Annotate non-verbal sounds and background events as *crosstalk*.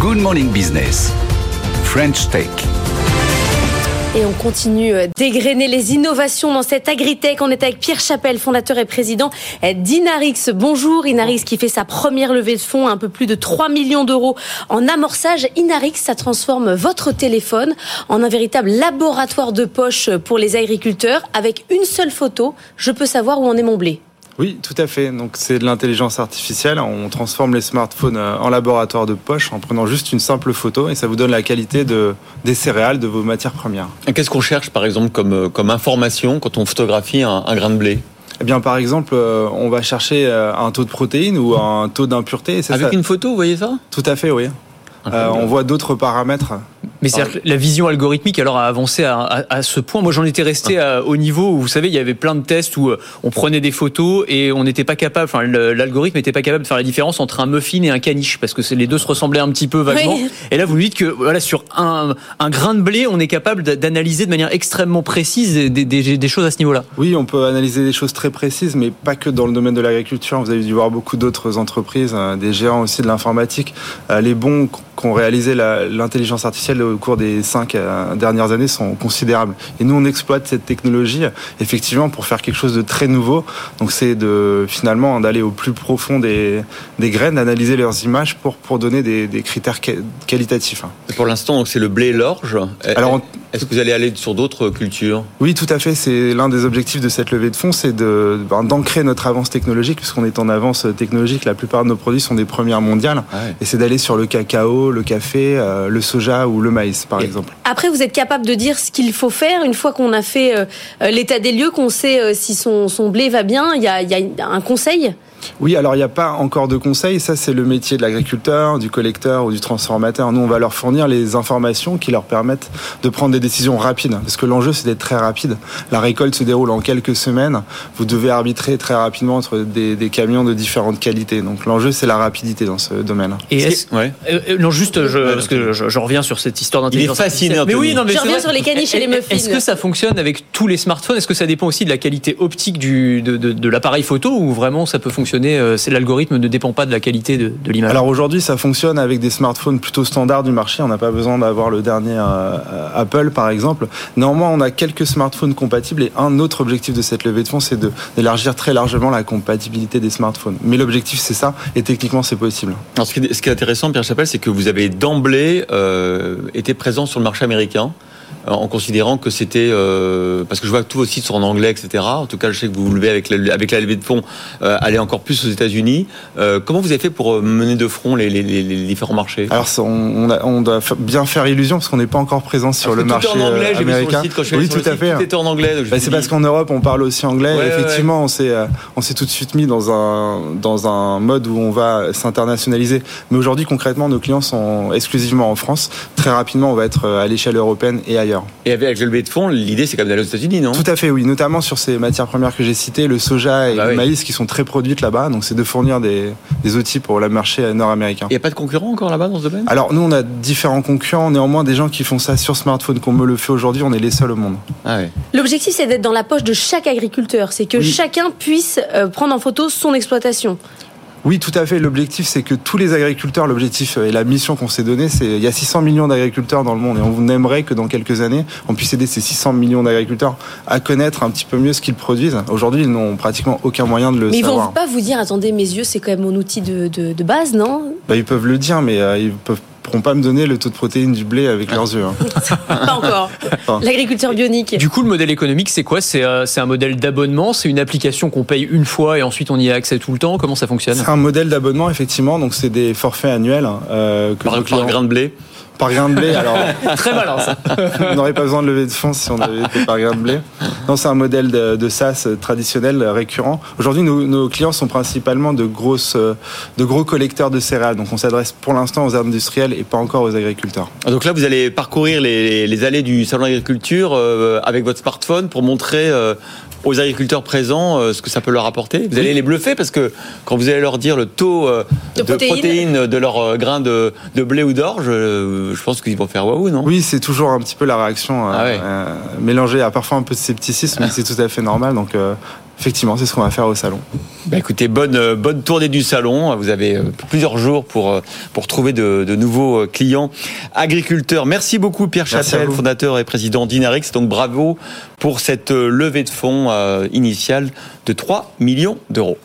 Good Morning Business. French Tech. Et on continue euh, d'égrener les innovations dans cette agritech. On est avec Pierre Chapelle, fondateur et président d'Inarix. Bonjour Inarix qui fait sa première levée de fonds, un peu plus de 3 millions d'euros en amorçage. Inarix, ça transforme votre téléphone en un véritable laboratoire de poche pour les agriculteurs. Avec une seule photo, je peux savoir où en est mon blé. Oui, tout à fait. Donc c'est de l'intelligence artificielle. On transforme les smartphones euh, en laboratoire de poche en prenant juste une simple photo et ça vous donne la qualité de, des céréales, de vos matières premières. Qu'est-ce qu'on cherche par exemple comme, euh, comme information quand on photographie un, un grain de blé? Eh bien, par exemple, euh, on va chercher un taux de protéines ou un taux d'impureté. Avec ça. une photo, vous voyez ça? Tout à fait, oui. on voit d'autres paramètres mais c'est la vision algorithmique alors a avancé à, à, ce point. Moi, j'en étais resté à, au niveau où vous savez, il y avait plein de tests où euh, on prenait des photos et on n'était pas capable. Enfin, l'algorithme n'était pas capable de faire la différence entre un muffin et un caniche parce que les deux se ressemblaient un petit peu vaguement. Et là, vous nous dites que voilà, sur un, un grain de blé, on est capable d'analyser de manière extrêmement précise des, des, des choses à ce niveau-là. Oui, on peut analyser des choses très précises, mais pas que dans le domaine de l'agriculture. Vous avez dû voir beaucoup d'autres entreprises, euh, des géants aussi de l'informatique. Euh, les bons qu'ont réalisé l'intelligence artificielle au cours des cinq euh, dernières années sont considérables. Et nous, on exploite cette technologie effectivement pour faire quelque chose de très nouveau. Donc, c'est de finalement d'aller au plus profond des, des graines, d'analyser leurs images pour, pour donner des, des critères qualitatifs. Et pour l'instant, c'est le blé et l'orge. Alors, est-ce que vous allez aller sur d'autres cultures? Oui, tout à fait. C'est l'un des objectifs de cette levée de fonds, c'est ben, d'ancrer notre avance technologique, puisqu'on est en avance technologique. La plupart de nos produits sont des premières mondiales. Ah et c'est d'aller sur le cacao, le café, euh, le soja ou le maïs, par exemple. Après, vous êtes capable de dire ce qu'il faut faire une fois qu'on a fait euh, euh, l'état des lieux, qu'on sait si son, son blé va bien. Il y a, il y a un conseil? Oui, alors il n'y a pas encore de conseils. Ça, c'est le métier de l'agriculteur, du collecteur ou du transformateur. Nous, on va leur fournir les informations qui leur permettent de prendre des décisions rapides. Parce que l'enjeu, c'est d'être très rapide. La récolte se déroule en quelques semaines. Vous devez arbitrer très rapidement entre des, camions de différentes qualités. Donc l'enjeu, c'est la rapidité dans ce domaine. Et est-ce... Ouais. Euh, euh, non, juste, je, parce que je, reviens sur cette histoire d'intelligence. Il est fascinant. Mais oui, non, mais je reviens sur les caniches et les muffins. Est-ce que ça fonctionne avec tous les smartphones? Est-ce que ça dépend aussi de la qualité optique du, de, de l'appareil photo ou vraiment ça peut fonctionner euh, C'est l'algorithme ne dépend pas de la qualité de, l'image. Alors aujourd'hui, ça fonctionne avec des smartphones plutôt standards du marché. On n'a pas besoin d'avoir le dernier euh, Apple, par exemple. Néanmoins, on a quelques smartphones compatibles et un autre objectif de cette levée de fonds, c'est d'élargir très largement la compatibilité des smartphones. Mais l'objectif, c'est ça, et techniquement, c'est possible. Alors, ce qui est intéressant, Pierre Chapelle, c'est que vous avez d'emblée euh, été présent sur le marché américain en considérant que c'était euh, parce que je vois que tous vos sites sont en anglais, etc. En tout cas, je sais que vous vous levez avec la, avec la levée de fonds, euh, aller encore plus aux États-Unis. Euh, comment vous avez fait pour mener de front les, les, les différents marchés? Alors, on, a, on, doit bien faire illusion parce qu'on n'est pas encore présent sur le marché en anglais, américain. Site, quand je oui, tout à fait. Tout en anglais. Bah, c'est parce qu'en Europe, on parle aussi anglais. effectivement, on s'est on s'est tout de suite mis dans un dans un mode où on va s'internationaliser. Mais aujourd'hui, concrètement, nos clients sont exclusivement en France. Très rapidement, on va être à l'échelle européenne et ailleurs. Et avec le levée de fonds, l'idée c'est quand même d'aller aux États-Unis, non? Tout à fait, oui. Notamment sur ces matières premières que j'ai citées, le soja et bah le maïs qui sont très produites là-bas. Donc c'est de fournir des, outils pour le marché nord-américain. Il n'y a pas de concurrents encore là-bas dans ce domaine? Alors nous on a différents concurrents. Néanmoins, des gens qui font ça sur smartphone, comme me le fait aujourd'hui, on est les seuls au monde. Ah L'objectif c'est d'être dans la poche de chaque agriculteur. C'est que chacun puisse euh, prendre en photo son exploitation. Oui, tout à fait. L'objectif, c'est que tous les agriculteurs, l'objectif et la mission qu'on s'est donnée, c'est il y a 600 millions d'agriculteurs dans le monde et on aimerait que dans quelques années, on puisse aider ces 600 millions d'agriculteurs à connaître un petit peu mieux ce qu'ils produisent. Aujourd'hui, ils n'ont pratiquement aucun moyen de le savoir. Mais ils vont pas vous dire, attendez, mes yeux, c'est quand même mon outil de, de, base, non? Bah, Ils peuvent le dire, mais euh, ils peuvent pourront pas me donner le taux de protéines du blé avec leurs yeux. Hein. *laughs* pas encore. L'agriculture bionique. Du coup, le modèle économique, c'est quoi? Euh, C'est un modèle d'abonnement? C'est une application qu'on paye une fois et ensuite on y a accès tout le temps? Comment ça fonctionne? C'est un modèle d'abonnement, effectivement. Donc, c'est des forfaits annuels. Euh, que par, par grain de blé par grain de blé. Alors, *laughs* très malin ça. on n'aurait pas besoin de lever de fonds si on avait été par grain de blé. Non, c'est un modèle de, SaaS traditionnel récurrent. Aujourd'hui, nos, clients sont principalement de grosses, de gros collecteurs de céréales. Donc, on s'adresse pour l'instant aux industriels et pas encore aux agriculteurs. Donc là, vous allez parcourir les, allées du salon d'agriculture euh, avec votre smartphone pour montrer euh, aux agriculteurs présents euh, ce que ça peut leur apporter Vous allez les bluffer parce que quand vous allez leur dire le taux euh, de, protéines. de leur euh, grain de, blé ou d'orge, je pense qu'ils vont faire waouh, non? Oui, c'est toujours un petit peu la réaction ah mélangée à parfois un peu de scepticisme, mais c'est tout à fait normal. Donc Effectivement, c'est ce qu'on va faire au salon. Bah écoutez, bonne, euh, bonne tournée du salon. Vous avez euh, plusieurs jours pour, euh, pour trouver de, de nouveaux clients agriculteurs. Merci beaucoup Pierre Chapelle, fondateur et président d'Inarix. Donc bravo pour cette levée de fonds initiale de 3 millions d'euros.